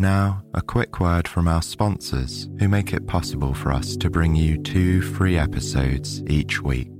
Now, a quick word from our sponsors who make it possible for us to bring you two free episodes each week.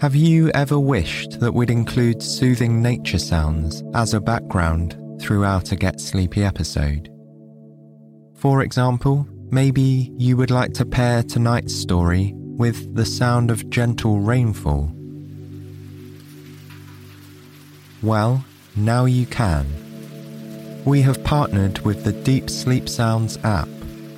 Have you ever wished that we'd include soothing nature sounds as a background throughout a Get Sleepy episode? For example, maybe you would like to pair tonight's story with the sound of gentle rainfall. Well, now you can. We have partnered with the Deep Sleep Sounds app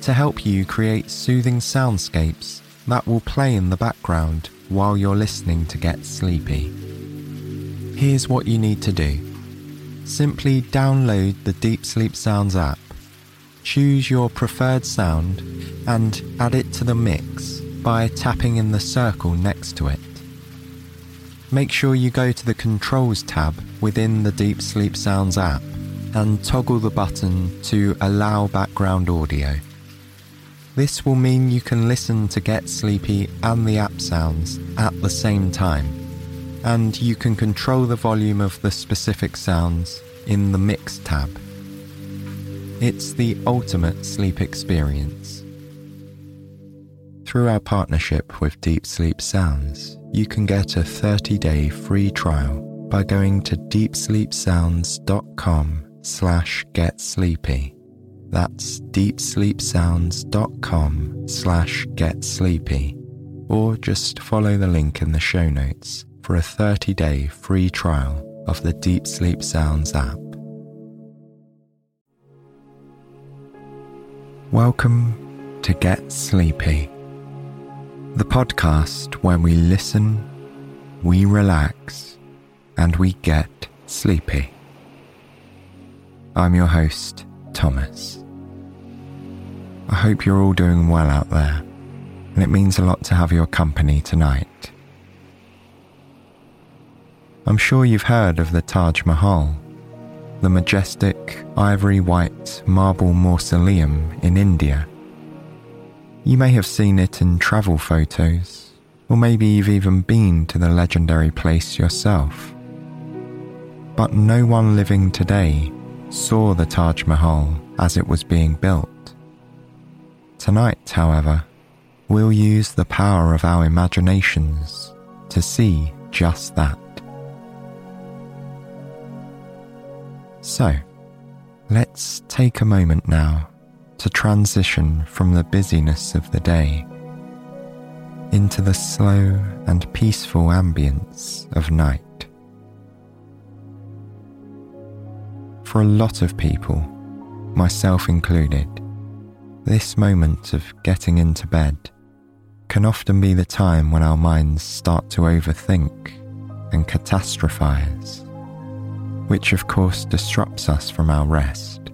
to help you create soothing soundscapes that will play in the background while you're listening to get sleepy. Here's what you need to do simply download the Deep Sleep Sounds app, choose your preferred sound, and add it to the mix by tapping in the circle next to it. Make sure you go to the Controls tab within the Deep Sleep Sounds app and toggle the button to Allow Background Audio. This will mean you can listen to Get Sleepy and the app sounds at the same time, and you can control the volume of the specific sounds in the Mix tab. It's the ultimate sleep experience. Through our partnership with Deep Sleep Sounds, you can get a 30 day free trial by going to deepsleepsounds.com slash get sleepy. That's deepsleepsounds.com slash get sleepy, or just follow the link in the show notes for a 30 day free trial of the Deep Sleep Sounds app. Welcome to Get Sleepy, the podcast where we listen, we relax, and we get sleepy. I'm your host, Thomas. I hope you're all doing well out there, and it means a lot to have your company tonight. I'm sure you've heard of the Taj Mahal, the majestic ivory white marble mausoleum in India. You may have seen it in travel photos, or maybe you've even been to the legendary place yourself. But no one living today saw the Taj Mahal as it was being built. Tonight, however, we'll use the power of our imaginations to see just that. So, let's take a moment now to transition from the busyness of the day into the slow and peaceful ambience of night. For a lot of people, myself included, this moment of getting into bed can often be the time when our minds start to overthink and catastrophize, which of course disrupts us from our rest.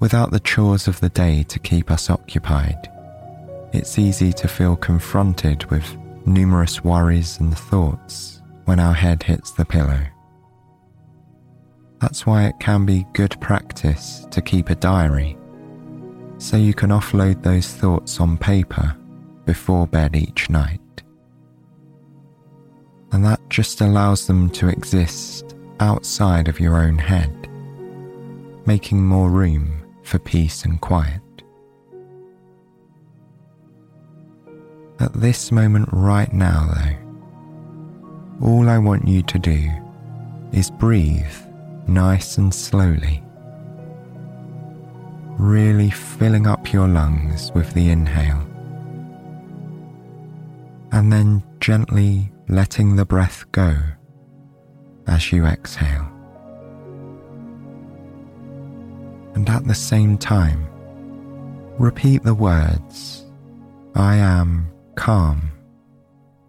Without the chores of the day to keep us occupied, it's easy to feel confronted with numerous worries and thoughts when our head hits the pillow. That's why it can be good practice to keep a diary so you can offload those thoughts on paper before bed each night. And that just allows them to exist outside of your own head, making more room for peace and quiet. At this moment right now, though, all I want you to do is breathe nice and slowly really filling up your lungs with the inhale, and then gently letting the breath go as you exhale. And at the same time, repeat the words, I am calm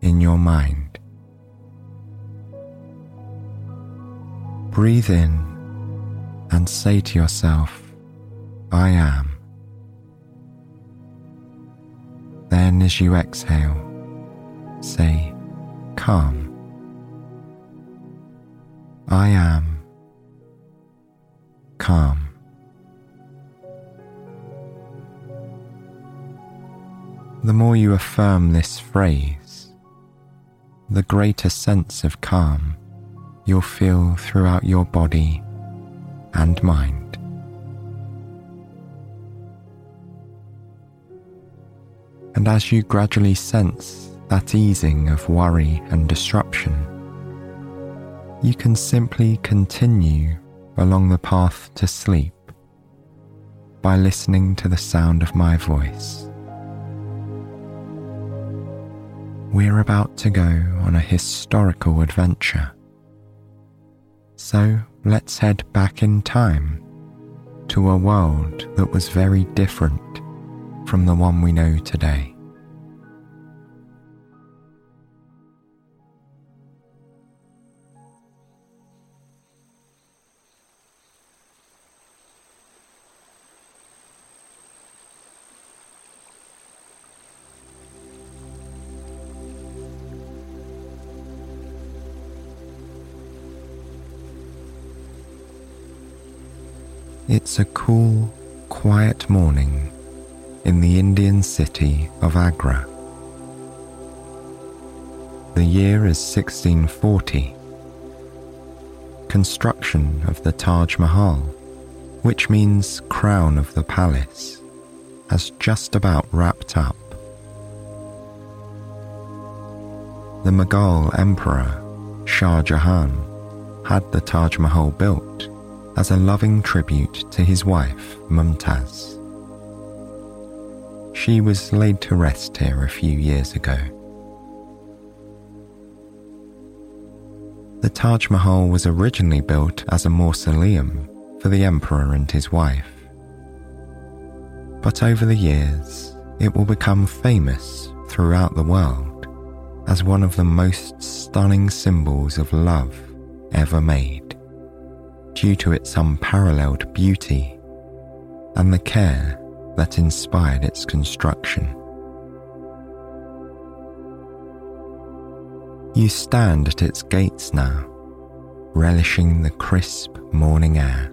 in your mind. Breathe in and say to yourself, I am. Then, as you exhale, say, calm. I am calm. The more you affirm this phrase, the greater sense of calm you'll feel throughout your body and mind. And as you gradually sense that easing of worry and disruption, you can simply continue along the path to sleep by listening to the sound of my voice. We're about to go on a historical adventure so let's head back in time to a world that was very different from the one we know today. It's a cool, quiet morning in the Indian city of Agra. The year is 1640. Construction of the Taj Mahal, which means crown of the palace, has just about wrapped up. The Mughal Emperor Shah Jahan had the Taj Mahal built as a loving tribute to his wife, Mumtaz. She was laid to rest here a few years ago. The Taj Mahal was originally built as a mausoleum for the emperor and his wife. But over the years, it will become famous throughout the world as one of the most stunning symbols of love ever made due to its unparalleled beauty and the care that inspired its construction. You stand at its gates now, relishing the crisp morning air.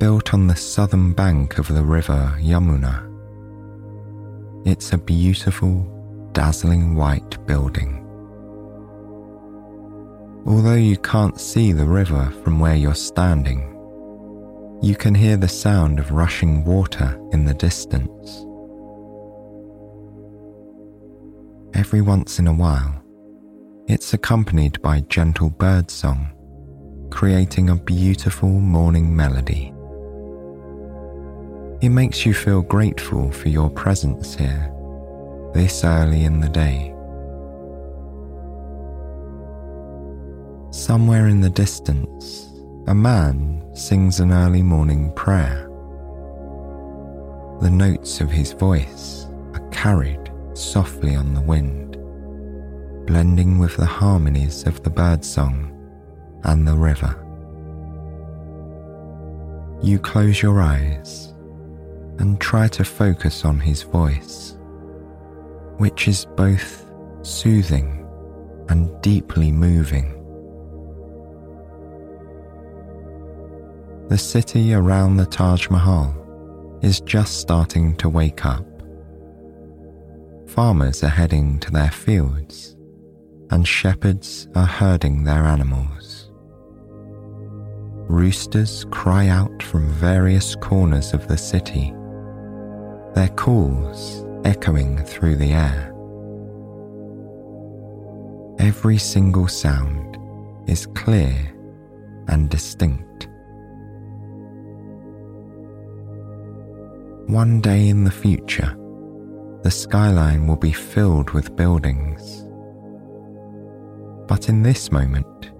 Built on the southern bank of the river Yamuna, it's a beautiful, dazzling white building Although you can't see the river from where you're standing, you can hear the sound of rushing water in the distance. Every once in a while, it's accompanied by gentle birdsong, creating a beautiful morning melody. It makes you feel grateful for your presence here this early in the day. Somewhere in the distance, a man sings an early morning prayer. The notes of his voice are carried softly on the wind, blending with the harmonies of the birdsong and the river. You close your eyes and try to focus on his voice, which is both soothing and deeply moving. The city around the Taj Mahal is just starting to wake up. Farmers are heading to their fields, and shepherds are herding their animals. Roosters cry out from various corners of the city, their calls echoing through the air. Every single sound is clear and distinct One day in the future, the skyline will be filled with buildings. But in this moment,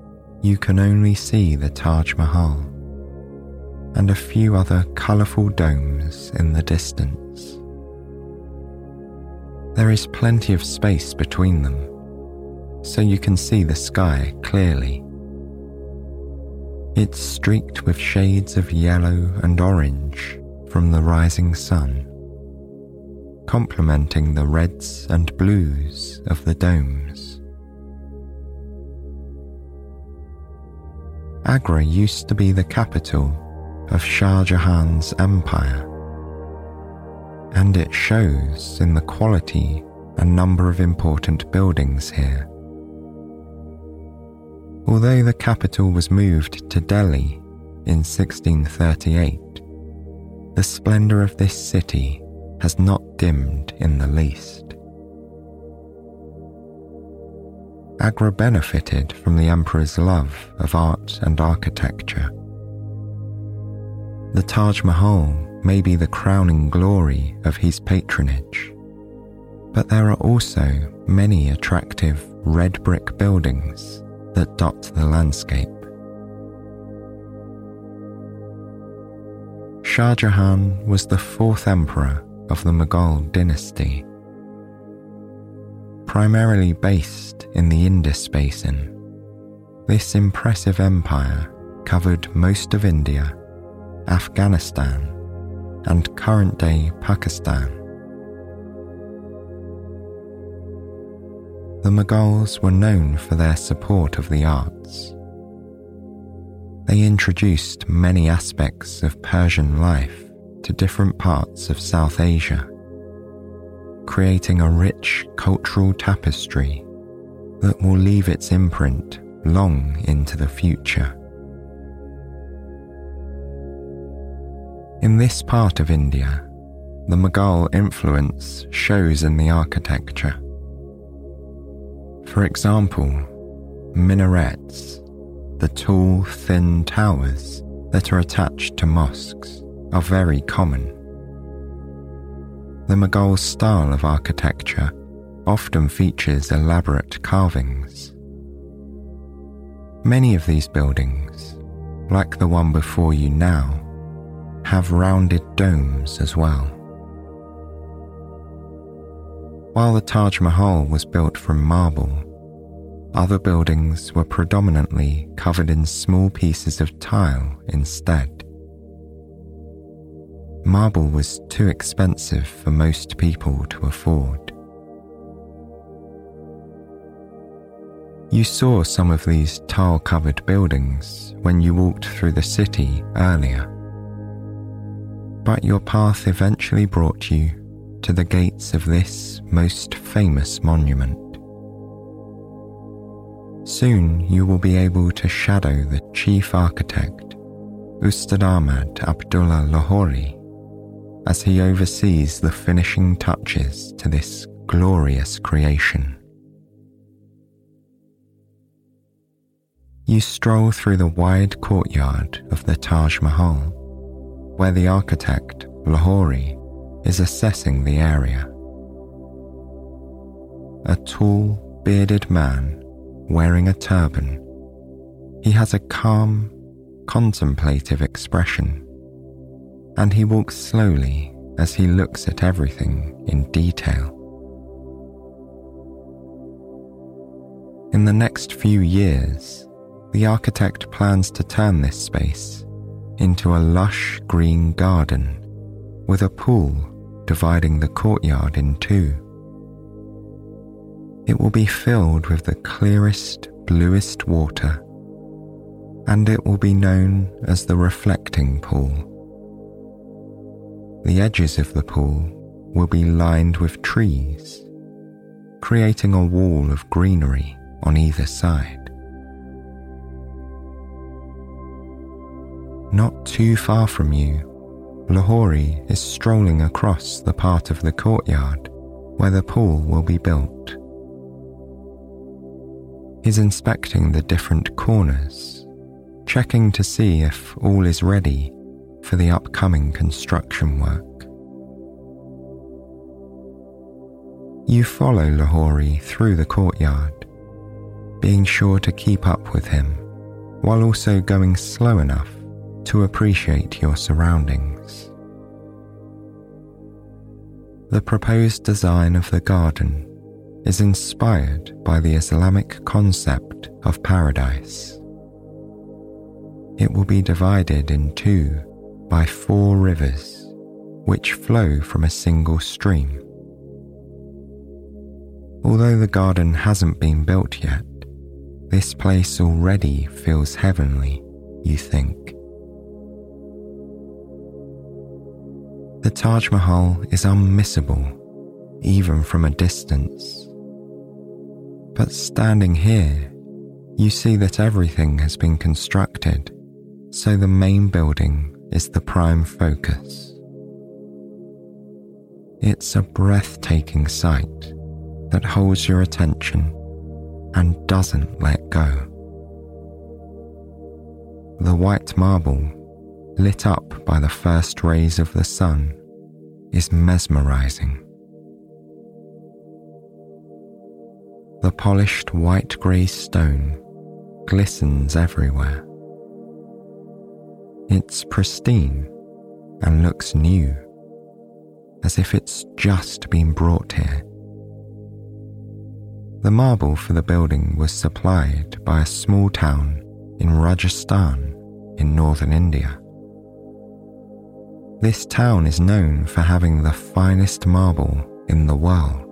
you can only see the Taj Mahal and a few other colourful domes in the distance. There is plenty of space between them, so you can see the sky clearly. It's streaked with shades of yellow and orange from the rising sun, complementing the reds and blues of the domes. Agra used to be the capital of Shah Jahan's empire, and it shows in the quality and number of important buildings here. Although the capital was moved to Delhi in 1638, the splendour of this city has not dimmed in the least. Agra benefited from the emperor's love of art and architecture the Taj Mahal may be the crowning glory of his patronage, but there are also many attractive red brick buildings that dot the landscape. Shah Jahan was the fourth emperor of the Mughal dynasty. Primarily based in the Indus basin, this impressive empire covered most of India Afghanistan, and current day Pakistan. The Mughals were known for their support of the arts. They introduced many aspects of Persian life to different parts of South Asia, creating a rich cultural tapestry that will leave its imprint long into the future. In this part of India, the Mughal influence shows in the architecture. For example, minarets, the tall, thin towers that are attached to mosques, are very common. The Mughal style of architecture often features elaborate carvings. Many of these buildings, like the one before you now, have rounded domes as well. While the Taj Mahal was built from marble, other buildings were predominantly covered in small pieces of tile instead. Marble was too expensive for most people to afford. You saw some of these tile covered buildings when you walked through the city earlier but your path eventually brought you to the gates of this most famous monument. Soon you will be able to shadow the chief architect, Ustad Ahmad Abdullah Lahori, as he oversees the finishing touches to this glorious creation. You stroll through the wide courtyard of the Taj Mahal where the architect, Lahori, is assessing the area. A tall, bearded man wearing a turban, he has a calm, contemplative expression, and he walks slowly as he looks at everything in detail. In the next few years, the architect plans to turn this space into a lush green garden with a pool dividing the courtyard in two. It will be filled with the clearest, bluest water, and it will be known as the reflecting pool. The edges of the pool will be lined with trees, creating a wall of greenery on either side. Not too far from you, Lahori is strolling across the part of the courtyard where the pool will be built is inspecting the different corners, checking to see if all is ready for the upcoming construction work. You follow Lahori through the courtyard, being sure to keep up with him while also going slow enough to appreciate your surroundings. The proposed design of the garden is inspired by the Islamic concept of paradise. It will be divided in two by four rivers which flow from a single stream. Although the garden hasn't been built yet, this place already feels heavenly, you think. The Taj Mahal is unmissable, even from a distance. But standing here, you see that everything has been constructed, so the main building is the prime focus. It's a breathtaking sight that holds your attention and doesn't let go. The white marble, lit up by the first rays of the sun, is mesmerizing. The polished white grey stone glistens everywhere. It's pristine and looks new, as if it's just been brought here. The marble for the building was supplied by a small town in Rajasthan in northern India. This town is known for having the finest marble in the world.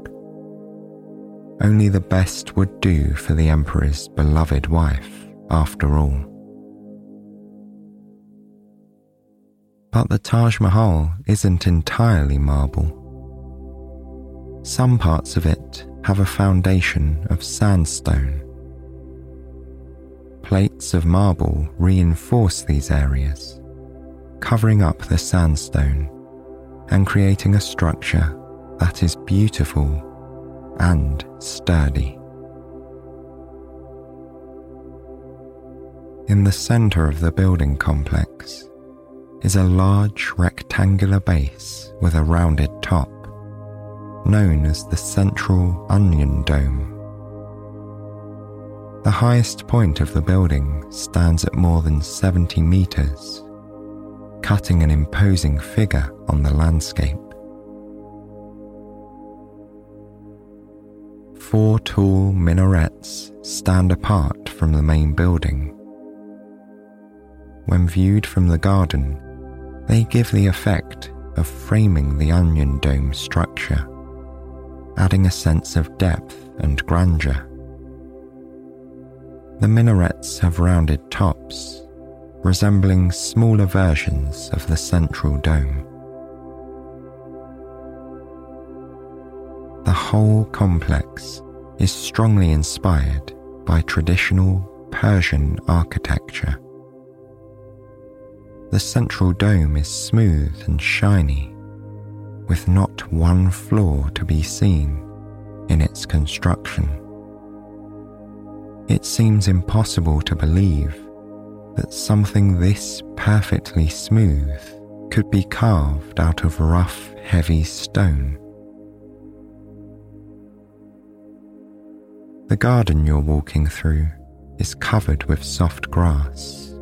Only the best would do for the emperor's beloved wife, after all. But the Taj Mahal isn't entirely marble. Some parts of it have a foundation of sandstone. Plates of marble reinforce these areas, covering up the sandstone and creating a structure that is beautiful and sturdy. In the center of the building complex is a large rectangular base with a rounded top known as the Central Onion Dome. The highest point of the building stands at more than 70 metres, cutting an imposing figure on the landscape. Four tall minarets stand apart from the main building. When viewed from the garden, they give the effect of framing the onion dome structure adding a sense of depth and grandeur. The minarets have rounded tops, resembling smaller versions of the central dome. Whole complex is strongly inspired by traditional Persian architecture. The central dome is smooth and shiny with not one flaw to be seen in its construction. It seems impossible to believe that something this perfectly smooth could be carved out of rough, heavy stone. The garden you're walking through is covered with soft grass.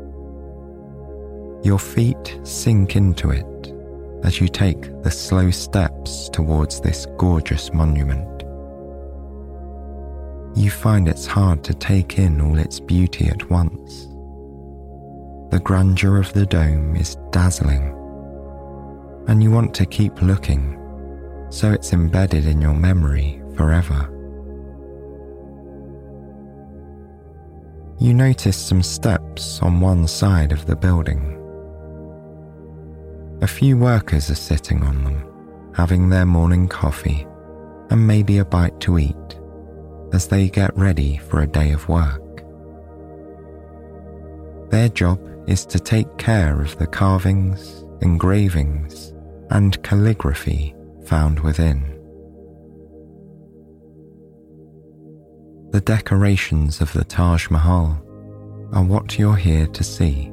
Your feet sink into it as you take the slow steps towards this gorgeous monument. You find it's hard to take in all its beauty at once. The grandeur of the dome is dazzling, and you want to keep looking, so it's embedded in your memory forever. You notice some steps on one side of the building a few workers are sitting on them, having their morning coffee and maybe a bite to eat as they get ready for a day of work. Their job is to take care of the carvings, engravings, and calligraphy found within. The decorations of the Taj Mahal are what you're here to see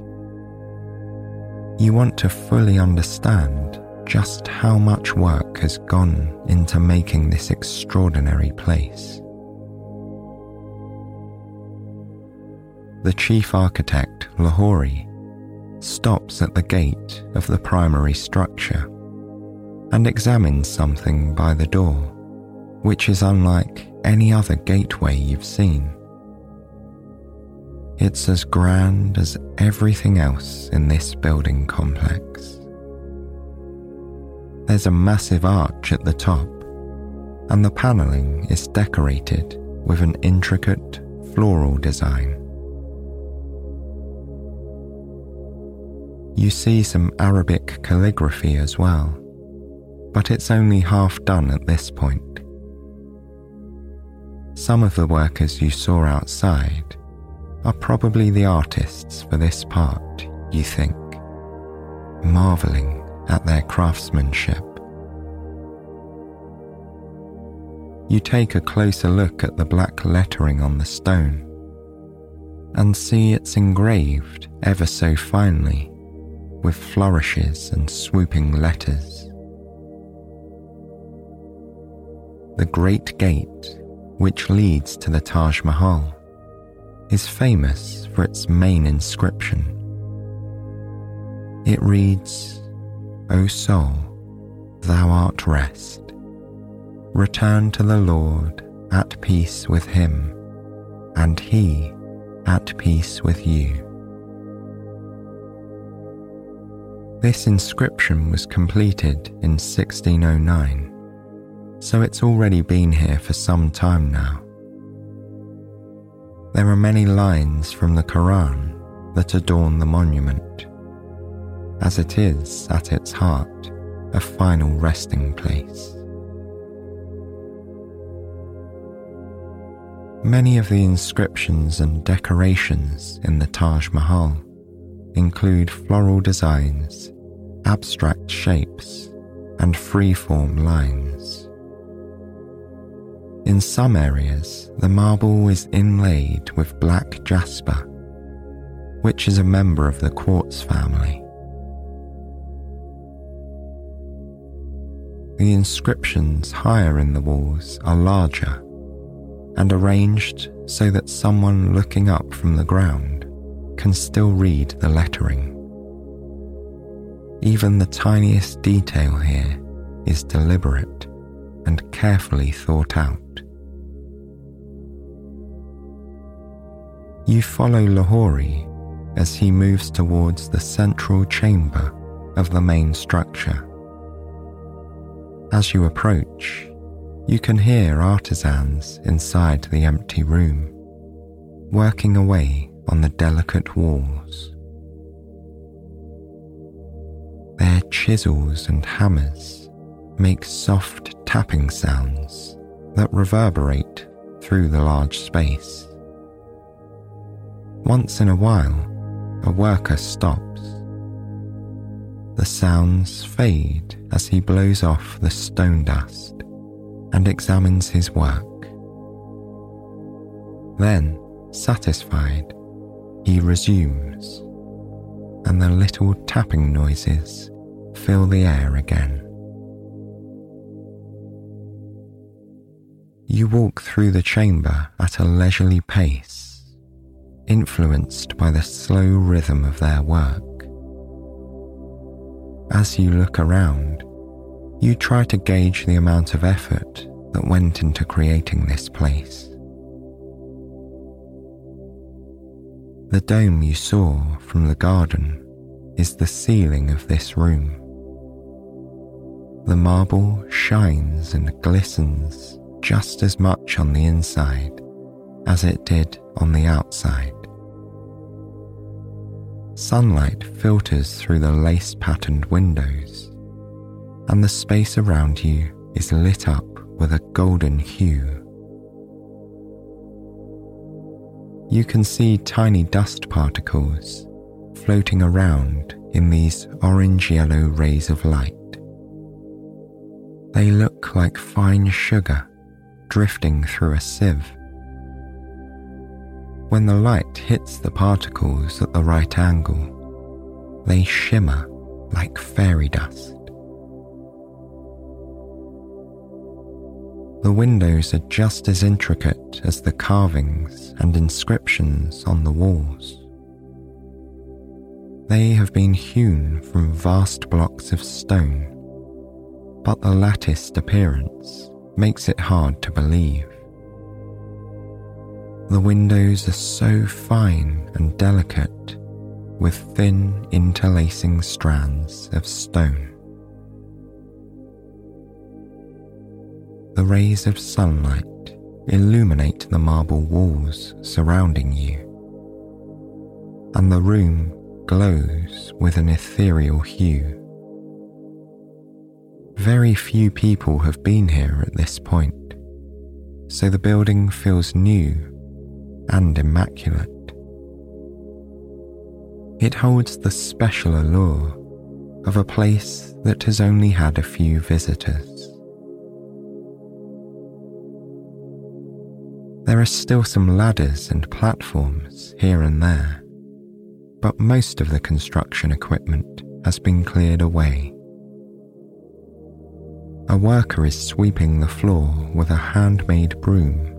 you want to fully understand just how much work has gone into making this extraordinary place. The chief architect, Lahori, stops at the gate of the primary structure and examines something by the door, which is unlike any other gateway you've seen. It's as grand as everything else in this building complex. There's a massive arch at the top, and the panelling is decorated with an intricate floral design. You see some Arabic calligraphy as well, but it's only half done at this point. Some of the workers you saw outside are probably the artists for this part, you think, marvelling at their craftsmanship. You take a closer look at the black lettering on the stone and see it's engraved ever so finely with flourishes and swooping letters. The Great Gate, which leads to the Taj Mahal, is famous for its main inscription. It reads, O soul, thou art rest. Return to the Lord at peace with him, and he at peace with you. This inscription was completed in 1609, so it's already been here for some time now. There are many lines from the Quran that adorn the monument, as it is at its heart a final resting place. Many of the inscriptions and decorations in the Taj Mahal include floral designs abstract shapes, and free-form lines. In some areas, the marble is inlaid with black jasper, which is a member of the quartz family. The inscriptions higher in the walls are larger and arranged so that someone looking up from the ground can still read the lettering. Even the tiniest detail here is deliberate and carefully thought out. You follow Lahori as he moves towards the central chamber of the main structure. As you approach, you can hear artisans inside the empty room, working away on the delicate walls. Their chisels and hammers make soft tapping sounds that reverberate through the large space. Once in a while, a worker stops. The sounds fade as he blows off the stone dust and examines his work. Then, satisfied, he resumes, and the little tapping noises fill the air again. You walk through the chamber at a leisurely pace, influenced by the slow rhythm of their work. As you look around, you try to gauge the amount of effort that went into creating this place. The dome you saw from the garden is the ceiling of this room. The marble shines and glistens just as much on the inside as it did on the outside. Sunlight filters through the lace patterned windows, and the space around you is lit up with a golden hue. You can see tiny dust particles floating around in these orange yellow rays of light. They look like fine sugar drifting through a sieve. When the light hits the particles at the right angle, they shimmer like fairy dust. The windows are just as intricate as the carvings and inscriptions on the walls. They have been hewn from vast blocks of stone, but the latticed appearance makes it hard to believe. The windows are so fine and delicate with thin interlacing strands of stone. The rays of sunlight illuminate the marble walls surrounding you, and the room glows with an ethereal hue. Very few people have been here at this point, so the building feels new and immaculate. It holds the special allure of a place that has only had a few visitors. There are still some ladders and platforms here and there, but most of the construction equipment has been cleared away. A worker is sweeping the floor with a handmade broom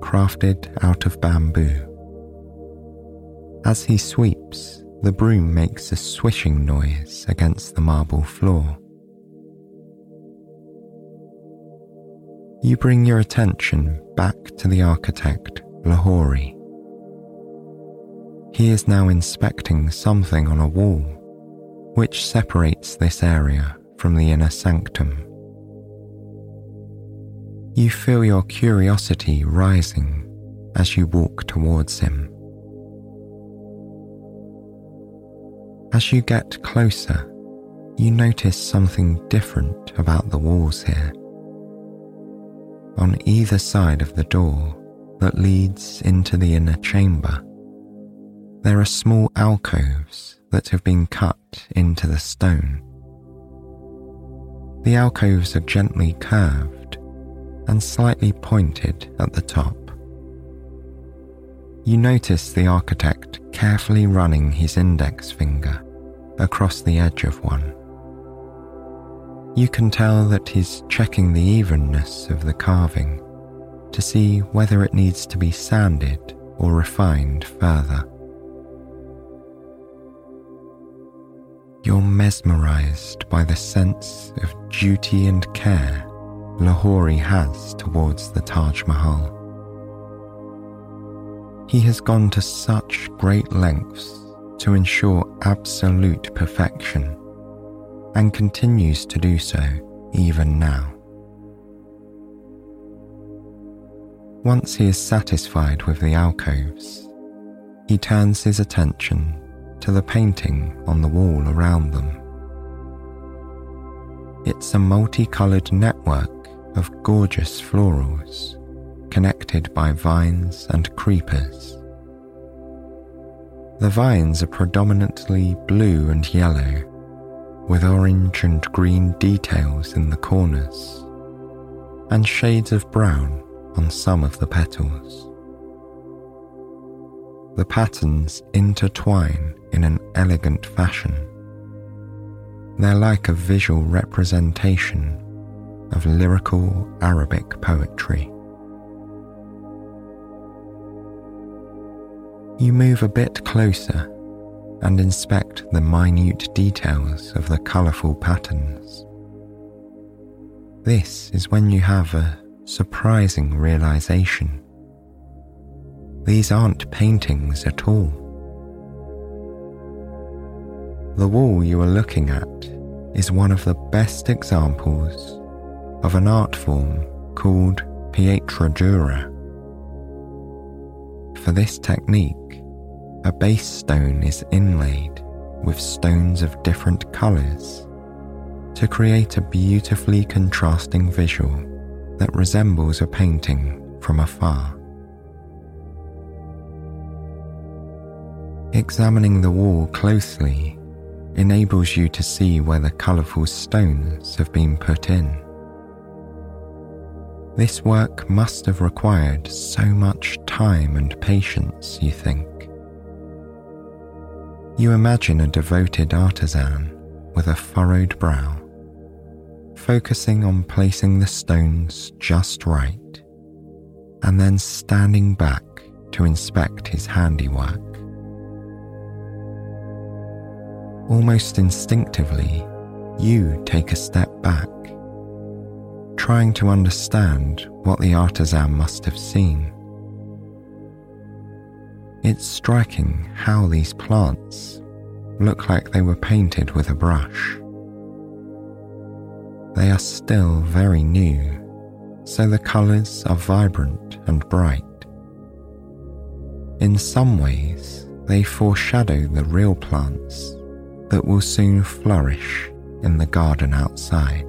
crafted out of bamboo. As he sweeps, the broom makes a swishing noise against the marble floor. you bring your attention back to the architect, Lahori. He is now inspecting something on a wall, which separates this area from the inner sanctum. You feel your curiosity rising as you walk towards him. As you get closer, you notice something different about the walls here on either side of the door that leads into the inner chamber. There are small alcoves that have been cut into the stone. The alcoves are gently curved and slightly pointed at the top. You notice the architect carefully running his index finger across the edge of one. You can tell that he's checking the evenness of the carving to see whether it needs to be sanded or refined further. You're mesmerized by the sense of duty and care Lahori has towards the Taj Mahal. He has gone to such great lengths to ensure absolute perfection and continues to do so even now. Once he is satisfied with the alcoves, he turns his attention to the painting on the wall around them. It's a multicoloured network of gorgeous florals connected by vines and creepers. The vines are predominantly blue and yellow with orange and green details in the corners, and shades of brown on some of the petals. The patterns intertwine in an elegant fashion. They're like a visual representation of lyrical Arabic poetry. You move a bit closer and inspect the minute details of the colourful patterns. This is when you have a surprising realization. These aren't paintings at all. The wall you are looking at is one of the best examples of an art form called pietra dura. For this technique, a base stone is inlaid with stones of different colours to create a beautifully contrasting visual that resembles a painting from afar. Examining the wall closely enables you to see where the colourful stones have been put in. This work must have required so much time and patience, you think. You imagine a devoted artisan with a furrowed brow, focusing on placing the stones just right, and then standing back to inspect his handiwork. Almost instinctively, you take a step back, trying to understand what the artisan must have seen. It's striking how these plants look like they were painted with a brush. They are still very new, so the colours are vibrant and bright. In some ways, they foreshadow the real plants that will soon flourish in the garden outside.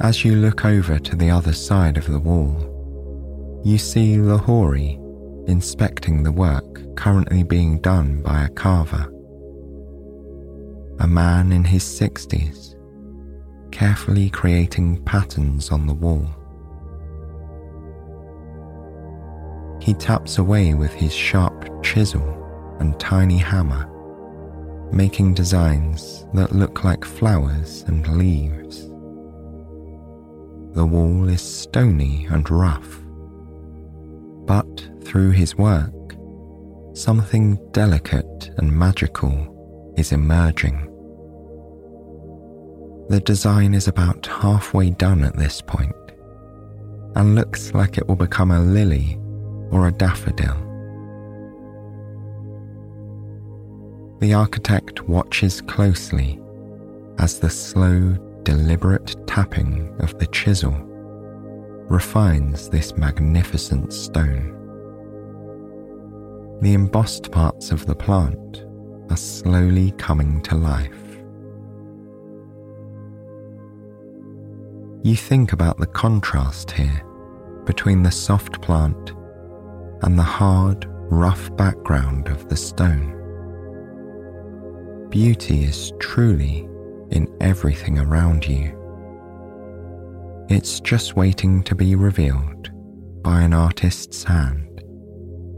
As you look over to the other side of the wall, you see Lahori inspecting the work currently being done by a carver. A man in his 60s, carefully creating patterns on the wall. He taps away with his sharp chisel and tiny hammer, making designs that look like flowers and leaves. The wall is stony and rough, but through his work, something delicate and magical is emerging. The design is about halfway done at this point and looks like it will become a lily or a daffodil. The architect watches closely as the slow, deliberate tapping of the chisel refines this magnificent stone. The embossed parts of the plant are slowly coming to life. You think about the contrast here between the soft plant and the hard, rough background of the stone. Beauty is truly in everything around you. It's just waiting to be revealed by an artist's hand,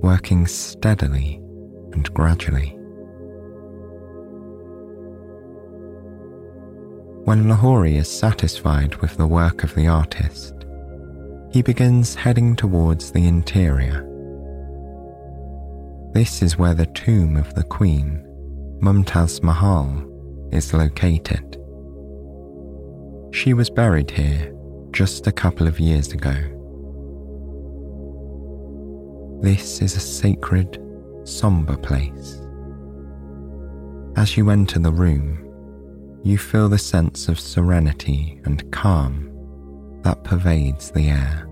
working steadily and gradually. When Lahori is satisfied with the work of the artist, he begins heading towards the interior. This is where the tomb of the Queen, Mumtaz Mahal, is located. She was buried here just a couple of years ago. This is a sacred, somber place. As you enter the room, you feel the sense of serenity and calm that pervades the air.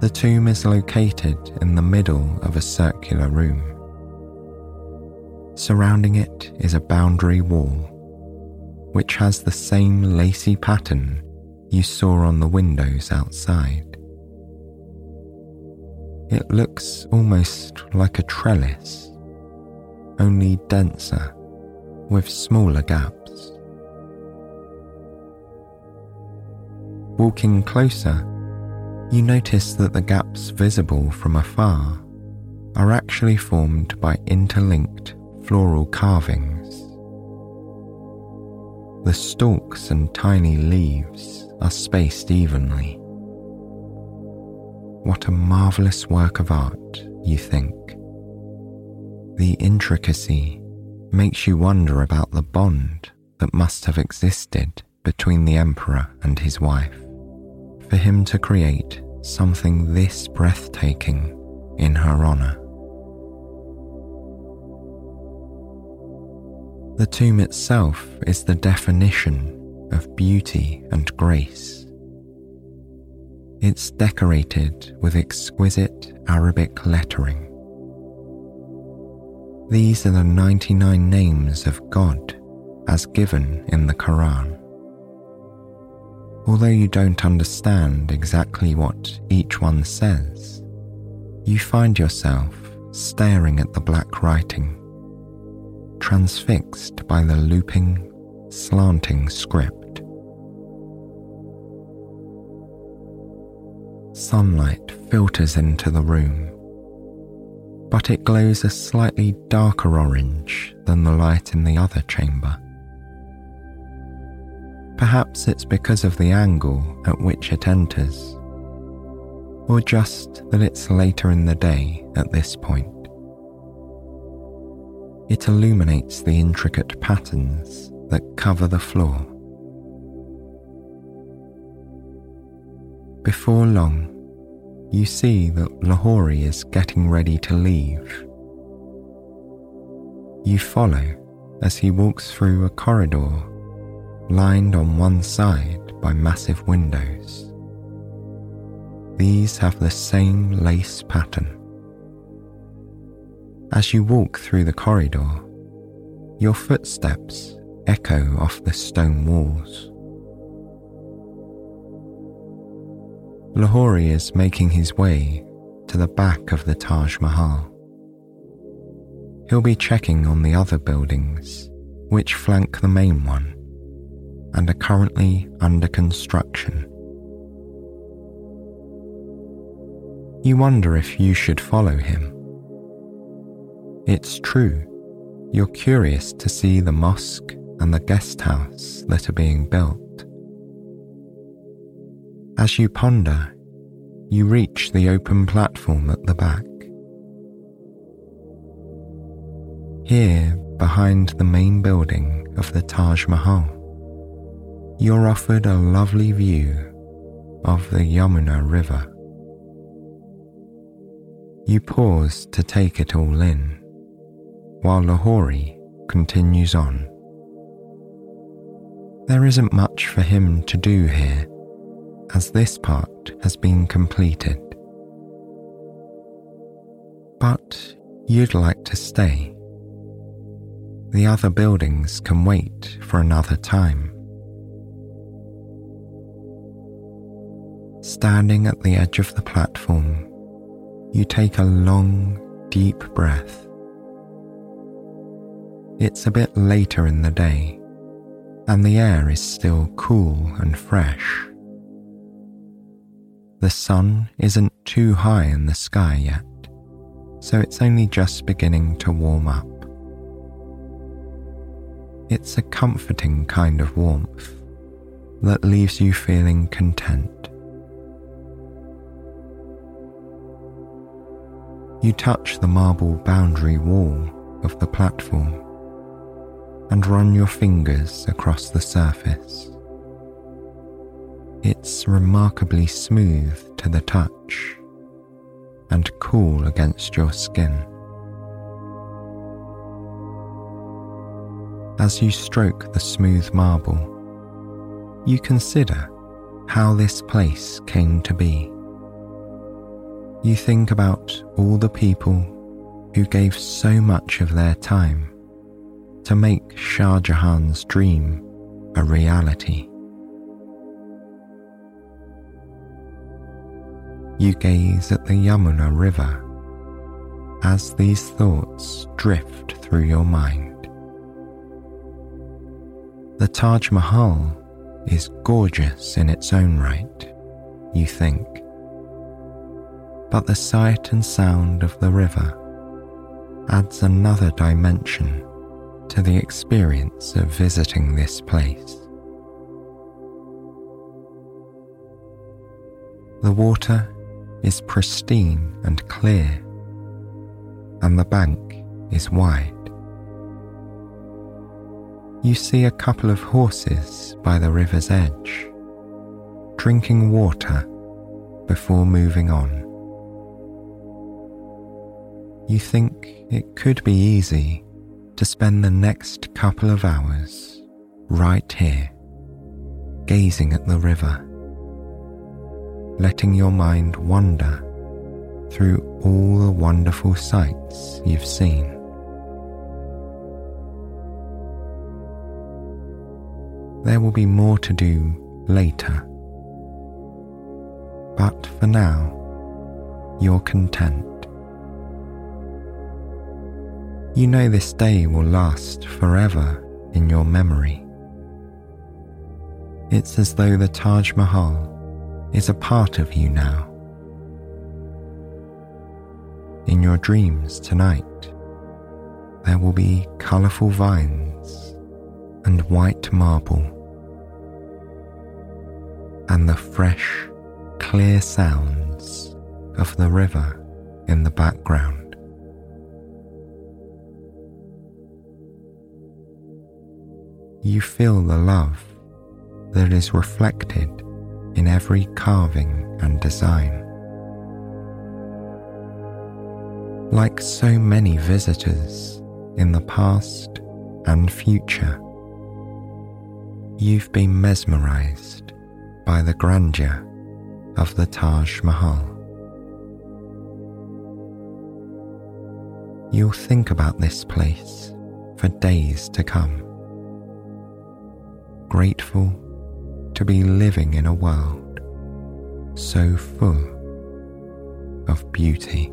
The tomb is located in the middle of a circular room. Surrounding it is a boundary wall, which has the same lacy pattern you saw on the windows outside. It looks almost like a trellis, only denser, with smaller gaps. Walking closer, you notice that the gaps visible from afar are actually formed by interlinked floral carvings. The stalks and tiny leaves are spaced evenly. What a marvellous work of art, you think. The intricacy makes you wonder about the bond that must have existed between the emperor and his wife for him to create something this breathtaking in her honour. The tomb itself is the definition of beauty and grace. It's decorated with exquisite Arabic lettering. These are the 99 names of God as given in the Quran. Although you don't understand exactly what each one says, you find yourself staring at the black writing, transfixed by the looping, slanting script. Sunlight filters into the room, but it glows a slightly darker orange than the light in the other chamber. Perhaps it's because of the angle at which it enters, or just that it's later in the day at this point. It illuminates the intricate patterns that cover the floor. Before long, you see that Lahori is getting ready to leave. You follow as he walks through a corridor lined on one side by massive windows. These have the same lace pattern. As you walk through the corridor, your footsteps echo off the stone walls. Lahori is making his way to the back of the Taj Mahal. He'll be checking on the other buildings which flank the main one and are currently under construction. You wonder if you should follow him it's true, you're curious to see the mosque and the guest house that are being built. As you ponder, you reach the open platform at the back. Here, behind the main building of the Taj Mahal, you're offered a lovely view of the Yamuna River. You pause to take it all in while Lahori continues on. There isn't much for him to do here, as this part has been completed. But you'd like to stay. The other buildings can wait for another time. Standing at the edge of the platform, you take a long, deep breath it's a bit later in the day, and the air is still cool and fresh. The sun isn't too high in the sky yet, so it's only just beginning to warm up. It's a comforting kind of warmth that leaves you feeling content. You touch the marble boundary wall of the platform and run your fingers across the surface. It's remarkably smooth to the touch and cool against your skin. As you stroke the smooth marble, you consider how this place came to be. You think about all the people who gave so much of their time to make Shah Jahan's dream a reality. You gaze at the Yamuna River as these thoughts drift through your mind. The Taj Mahal is gorgeous in its own right, you think. But the sight and sound of the river adds another dimension to the experience of visiting this place. The water is pristine and clear, and the bank is wide. You see a couple of horses by the river's edge, drinking water before moving on. You think it could be easy to spend the next couple of hours right here, gazing at the river, letting your mind wander through all the wonderful sights you've seen. There will be more to do later, but for now, you're content. You know this day will last forever in your memory. It's as though the Taj Mahal is a part of you now. In your dreams tonight, there will be colourful vines and white marble, and the fresh, clear sounds of the river in the background. You feel the love that is reflected in every carving and design. Like so many visitors in the past and future, you've been mesmerized by the grandeur of the Taj Mahal. You'll think about this place for days to come, grateful to be living in a world so full of beauty.